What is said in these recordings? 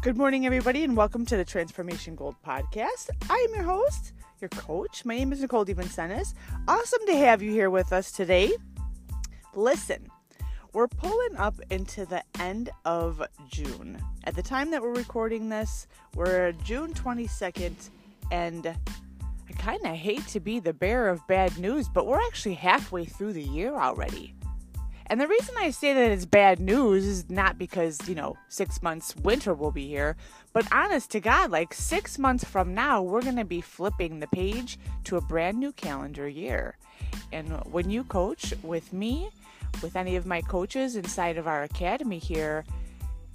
Good morning, everybody, and welcome to the Transformation Gold podcast. I am your host, your coach. My name is Nicole DeVincentis. Awesome to have you here with us today. Listen, we're pulling up into the end of June. At the time that we're recording this, we're June 22nd, and I kind of hate to be the bearer of bad news, but we're actually halfway through the year already. And the reason I say that it's bad news is not because, you know, six months winter will be here, but honest to God, like six months from now, we're going to be flipping the page to a brand new calendar year. And when you coach with me, with any of my coaches inside of our academy here,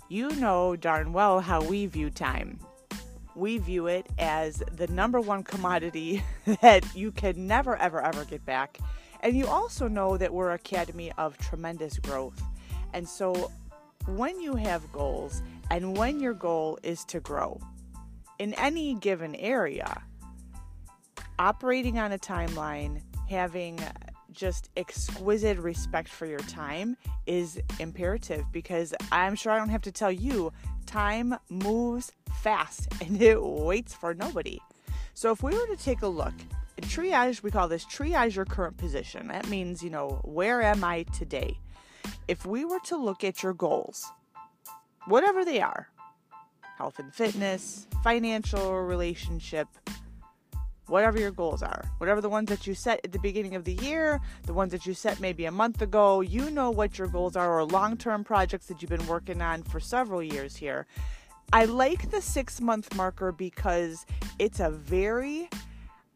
you know darn well how we view time. We view it as the number one commodity that you can never, ever, ever get back and you also know that we're academy of tremendous growth. And so when you have goals and when your goal is to grow in any given area, operating on a timeline, having just exquisite respect for your time is imperative because I'm sure I don't have to tell you, time moves fast and it waits for nobody. So if we were to take a look triage, we call this triage your current position. That means, you know, where am I today? If we were to look at your goals, whatever they are health and fitness, financial, relationship, whatever your goals are, whatever the ones that you set at the beginning of the year, the ones that you set maybe a month ago, you know what your goals are, or long term projects that you've been working on for several years here. I like the six month marker because it's a very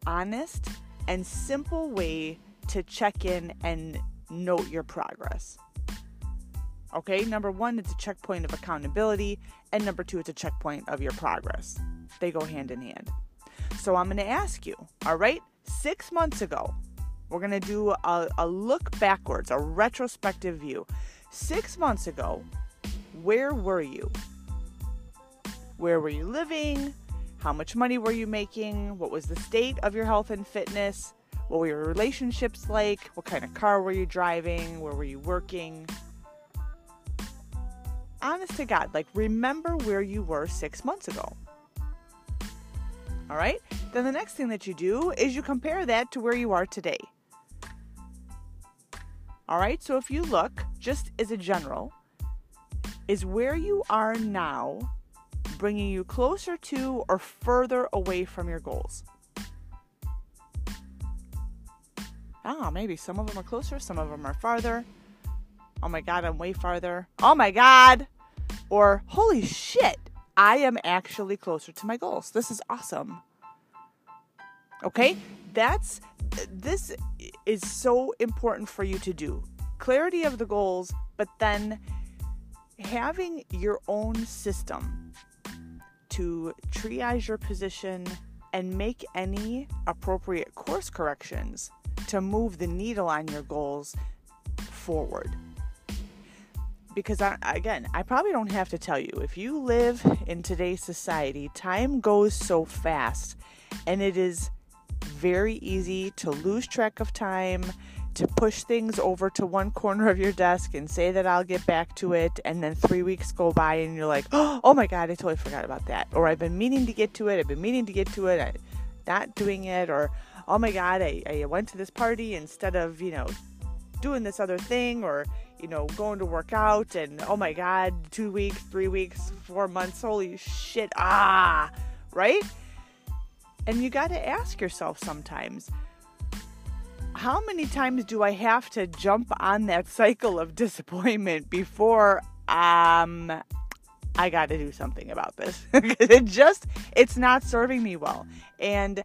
honest and simple way to check in and note your progress. Okay, number one, it's a checkpoint of accountability, and number two, it's a checkpoint of your progress. They go hand in hand. So I'm going to ask you, all right, six months ago, we're going to do a, a look backwards, a retrospective view. Six months ago, where were you? Where were you living? How much money were you making? What was the state of your health and fitness? What were your relationships like? What kind of car were you driving? Where were you working? Honest to God, like remember where you were six months ago. All right? Then the next thing that you do is you compare that to where you are today. All right? So if you look, just as a general, is where you are now bringing you closer to or further away from your goals? Ah, maybe some of them are closer, some of them are farther. Oh my god, I'm way farther. Oh my god! Or, holy shit, I am actually closer to my goals. This is awesome. Okay? That's this is so important for you to do. Clarity of the goals, but then having your own system to triage your position and make any appropriate course corrections to move the needle on your goals forward. Because, I, again, I probably don't have to tell you, if you live in today's society, time goes so fast and it is very easy to lose track of time to push things over to one corner of your desk and say that I'll get back to it, and then three weeks go by and you're like, oh my God, I totally forgot about that. Or I've been meaning to get to it, I've been meaning to get to it, I'm not doing it, or oh my God, I, I went to this party instead of, you know, doing this other thing, or, you know, going to work out, and oh my God, two weeks, three weeks, four months, holy shit, ah, right? And you got to ask yourself sometimes, how many times do I have to jump on that cycle of disappointment before um I got to do something about this? it just it's not serving me well. And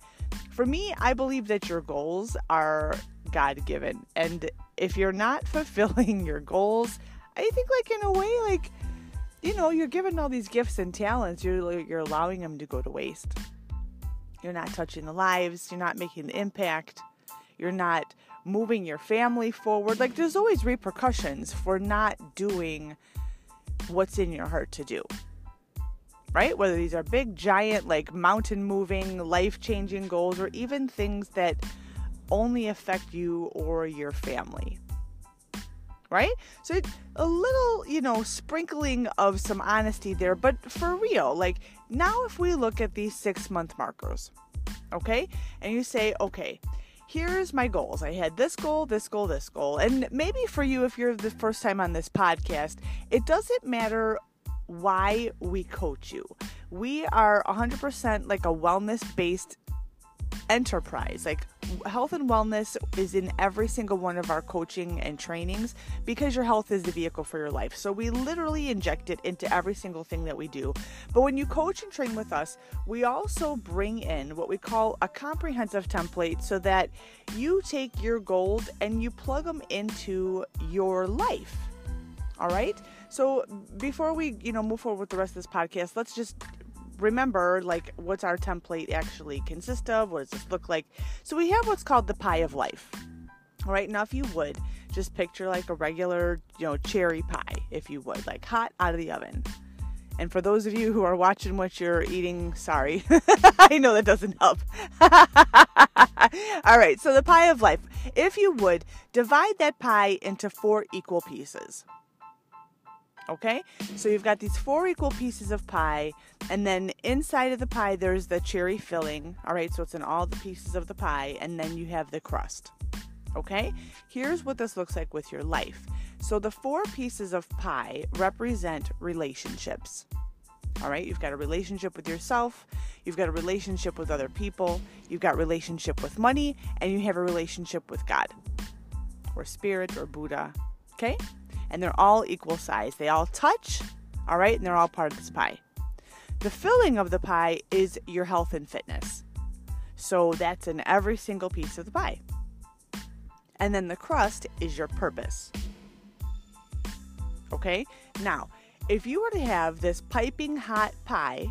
for me, I believe that your goals are God-given. And if you're not fulfilling your goals, I think like in a way like you know, you're given all these gifts and talents, you're you're allowing them to go to waste. You're not touching the lives, you're not making the impact you're not moving your family forward. Like, there's always repercussions for not doing what's in your heart to do. Right? Whether these are big, giant, like mountain moving, life changing goals, or even things that only affect you or your family. right? So a little, you know, sprinkling of some honesty there, but for real, like now if we look at these six month markers, okay, and you say, okay, here's my goals. I had this goal, this goal, this goal. And maybe for you, if you're the first time on this podcast, it doesn't matter why we coach you. We are 100% like a wellness based enterprise. Like health and wellness is in every single one of our coaching and trainings because your health is the vehicle for your life. So we literally inject it into every single thing that we do. But when you coach and train with us, we also bring in what we call a comprehensive template so that you take your goals and you plug them into your life. All right? So before we, you know, move forward with the rest of this podcast, let's just remember like what's our template actually consist of? What does this look like? So we have what's called the pie of life. All right now if you would just picture like a regular you know cherry pie if you would like hot out of the oven. And for those of you who are watching what you're eating sorry i know that doesn't help. All right so the pie of life. If you would divide that pie into four equal pieces Okay, so you've got these four equal pieces of pie, and then inside of the pie, there's the cherry filling. All right, so it's in all the pieces of the pie, and then you have the crust. Okay, here's what this looks like with your life. So the four pieces of pie represent relationships. All right, you've got a relationship with yourself, you've got a relationship with other people, you've got relationship with money, and you have a relationship with God or spirit or Buddha. Okay? And they're all equal size. They all touch, all right, and they're all part of this pie. The filling of the pie is your health and fitness. So that's in every single piece of the pie. And then the crust is your purpose. Okay? Now, if you were to have this piping hot pie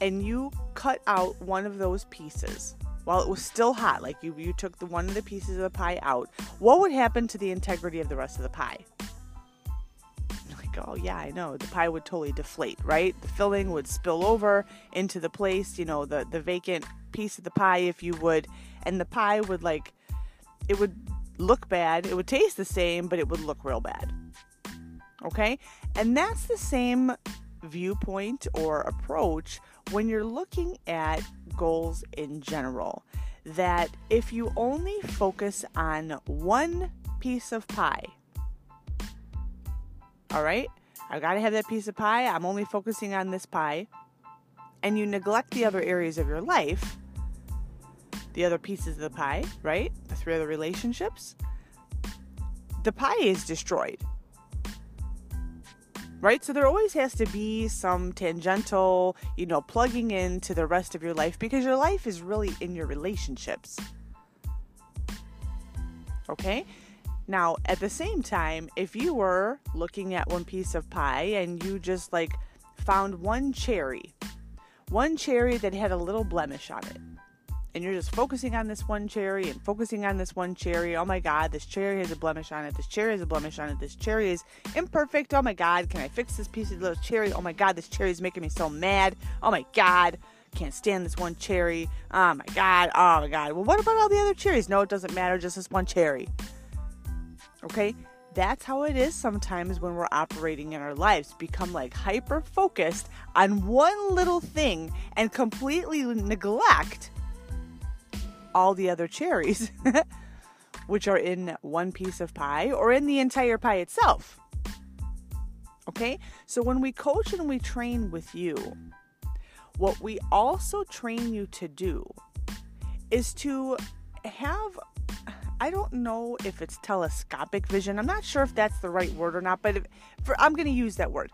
and you cut out one of those pieces while it was still hot, like you, you took the one of the pieces of the pie out, what would happen to the integrity of the rest of the pie? Oh yeah, I know, the pie would totally deflate, right? The filling would spill over into the place, you know, the, the vacant piece of the pie, if you would, and the pie would like, it would look bad. It would taste the same, but it would look real bad. Okay? And that's the same viewpoint or approach when you're looking at goals in general. That if you only focus on one piece of pie, all right? I gotta have that piece of pie. I'm only focusing on this pie. And you neglect the other areas of your life, the other pieces of the pie, right? The three other relationships. The pie is destroyed. Right? So there always has to be some tangential, you know, plugging into the rest of your life because your life is really in your relationships. Okay? Now, at the same time, if you were looking at one piece of pie and you just like found one cherry, one cherry that had a little blemish on it, and you're just focusing on this one cherry and focusing on this one cherry. Oh my God, this cherry has a blemish on it. This cherry has a blemish on it. This cherry is imperfect. Oh my God, can I fix this piece of little cherry? Oh my God, this cherry is making me so mad. Oh my God, can't stand this one cherry. Oh my God, oh my God. Well, what about all the other cherries? No, it doesn't matter, just this one cherry. Okay? That's how it is sometimes when we're operating in our lives. Become like hyper focused on one little thing and completely neglect all the other cherries, which are in one piece of pie or in the entire pie itself. Okay? So when we coach and we train with you, what we also train you to do is to have I don't know if it's telescopic vision. I'm not sure if that's the right word or not, but if, for, I'm going to use that word.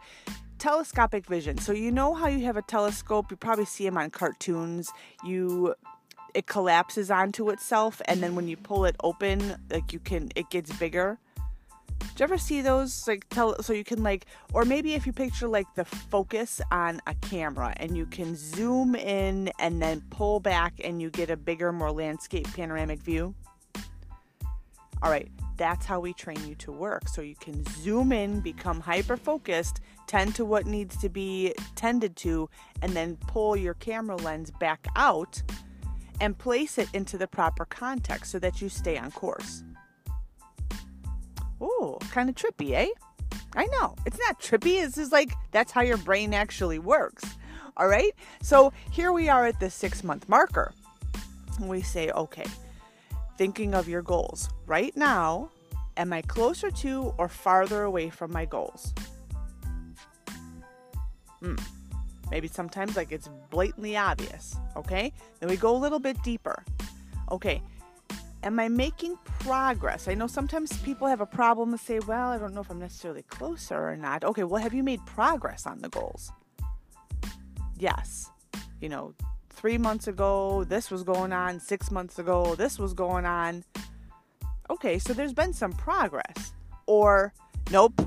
Telescopic vision. So you know how you have a telescope, you probably see them on cartoons. You it collapses onto itself and then when you pull it open, like you can it gets bigger. Do you ever see those like tell so you can like or maybe if you picture like the focus on a camera and you can zoom in and then pull back and you get a bigger more landscape panoramic view? All right, that's how we train you to work. So you can zoom in, become hyper focused, tend to what needs to be tended to, and then pull your camera lens back out and place it into the proper context so that you stay on course. Ooh, kind of trippy, eh? I know. It's not trippy. It's just like that's how your brain actually works. All right? So here we are at the six month marker. We say, okay, thinking of your goals. Right now, am I closer to or farther away from my goals? Hmm. Maybe sometimes like it's blatantly obvious. Okay? Then we go a little bit deeper. Okay. Am I making progress? I know sometimes people have a problem and say, well, I don't know if I'm necessarily closer or not. Okay, well, have you made progress on the goals? Yes. You know, three months ago, this was going on. Six months ago, this was going on. Okay, so there's been some progress. Or, nope,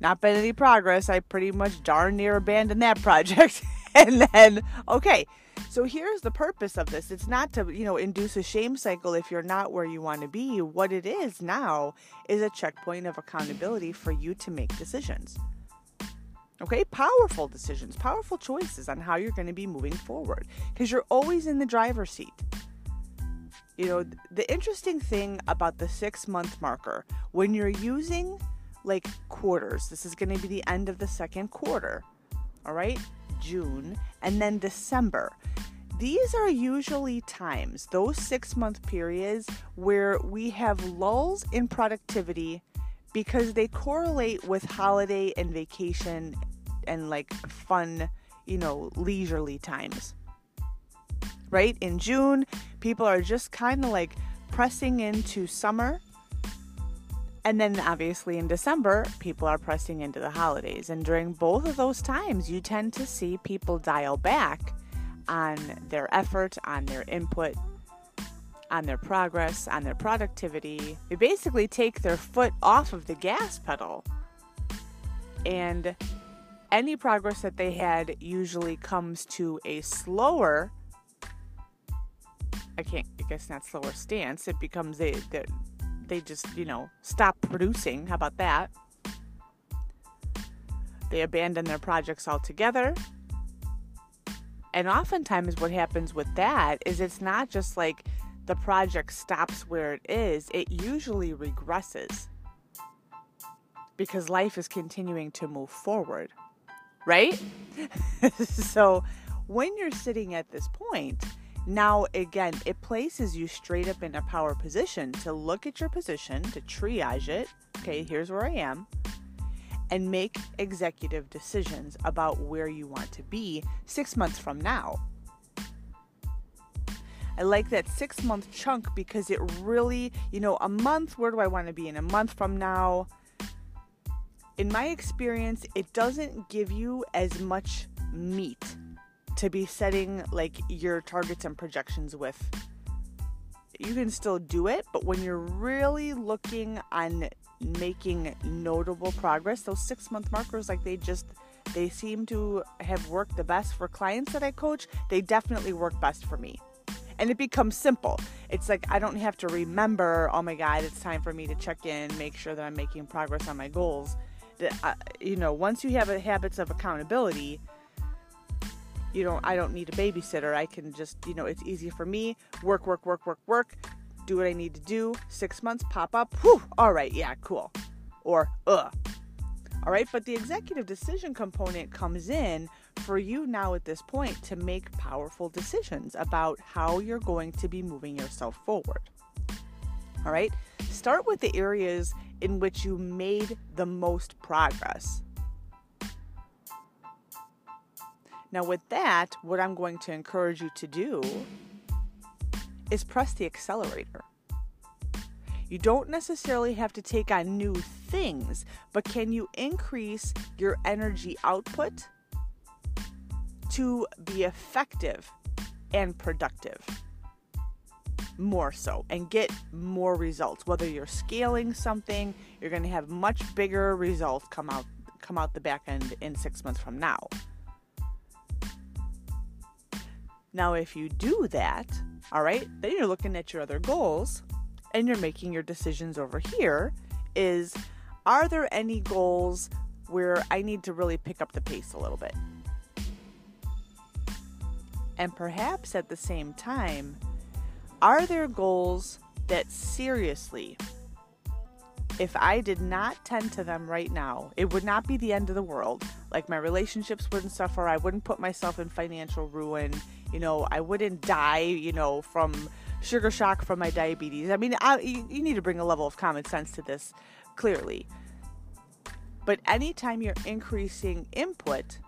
not been any progress. I pretty much darn near abandoned that project. and then, okay, so here's the purpose of this. It's not to, you know, induce a shame cycle if you're not where you want to be. What it is now is a checkpoint of accountability for you to make decisions. Okay, powerful decisions, powerful choices on how you're going to be moving forward because you're always in the driver's seat. You know, the interesting thing about the six month marker, when you're using like quarters. This is going to be the end of the second quarter. All right? June and then December. These are usually times, those six month periods, where we have lulls in productivity because they correlate with holiday and vacation and like fun, you know, leisurely times. Right? In June, people are just kind of like pressing into summer and then obviously in December, people are pressing into the holidays. And during both of those times, you tend to see people dial back on their effort, on their input, on their progress, on their productivity. They basically take their foot off of the gas pedal. And any progress that they had usually comes to a slower I can't I guess not slower stance. It becomes a the they just, you know, stop producing. How about that? They abandon their projects altogether. And oftentimes, what happens with that is it's not just like the project stops where it is, it usually regresses because life is continuing to move forward, right? so, when you're sitting at this point, now, again, it places you straight up in a power position to look at your position, to triage it. Okay, here's where I am. And make executive decisions about where you want to be six months from now. I like that six month chunk because it really, you know, a month, where do I want to be in a month from now? In my experience, it doesn't give you as much meat to be setting like your targets and projections with. You can still do it, but when you're really looking on making notable progress, those six month markers, like they just they seem to have worked the best for clients that I coach. They definitely work best for me. And it becomes simple. It's like I don't have to remember, oh my God, it's time for me to check in, make sure that I'm making progress on my goals. Uh, you know, once you have a habits of accountability, you know, I don't need a babysitter. I can just, you know, it's easy for me. Work, work, work, work, work. Do what I need to do. Six months, pop up. Whew, all right, yeah, cool. Or, ugh. All right, but the executive decision component comes in for you now at this point to make powerful decisions about how you're going to be moving yourself forward. All right, start with the areas in which you made the most progress. Now, with that, what I'm going to encourage you to do is press the accelerator. You don't necessarily have to take on new things, but can you increase your energy output to be effective and productive? More so, and get more results. Whether you're scaling something, you're going to have much bigger results come out come out the back end in six months from now. Now, if you do that, all right, then you're looking at your other goals and you're making your decisions over here is are there any goals where I need to really pick up the pace a little bit? And perhaps at the same time, are there goals that seriously if I did not tend to them right now, it would not be the end of the world. Like my relationships wouldn't suffer. I wouldn't put myself in financial ruin. You know, I wouldn't die, you know, from sugar shock from my diabetes. I mean, I, you, you need to bring a level of common sense to this clearly. But anytime you're increasing input,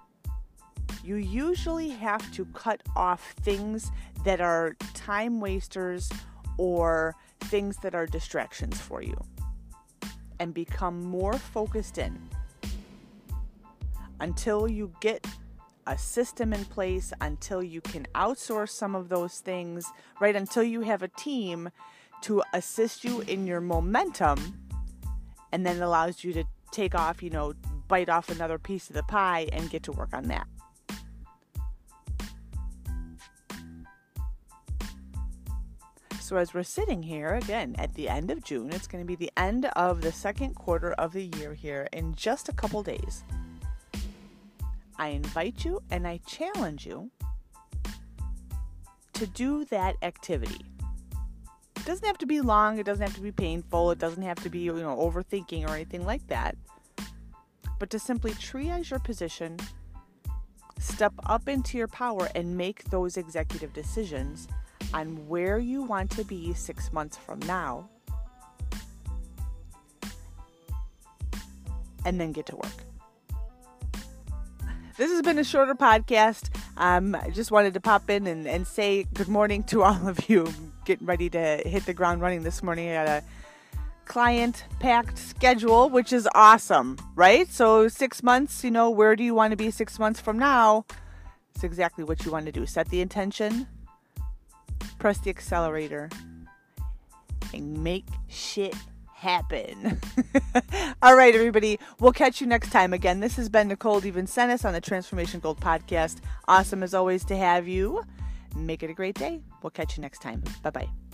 you usually have to cut off things that are time wasters or things that are distractions for you and become more focused in until you get a system in place, until you can outsource some of those things, right? Until you have a team to assist you in your momentum and then allows you to take off, you know, bite off another piece of the pie and get to work on that. So, as we're sitting here again at the end of June, it's going to be the end of the second quarter of the year here in just a couple days. I invite you and I challenge you to do that activity. It doesn't have to be long, it doesn't have to be painful, it doesn't have to be, you know, overthinking or anything like that. But to simply triage your position, step up into your power and make those executive decisions on where you want to be six months from now, and then get to work. This has been a shorter podcast. Um, I just wanted to pop in and, and say good morning to all of you. Getting ready to hit the ground running this morning. I got a client packed schedule, which is awesome, right? So, six months, you know, where do you want to be six months from now? It's exactly what you want to do. Set the intention, press the accelerator and make shit happen. All right, everybody. We'll catch you next time. Again, this has been Nicole DeVincentis on the Transformation Gold podcast. Awesome as always to have you. Make it a great day. We'll catch you next time. Bye bye.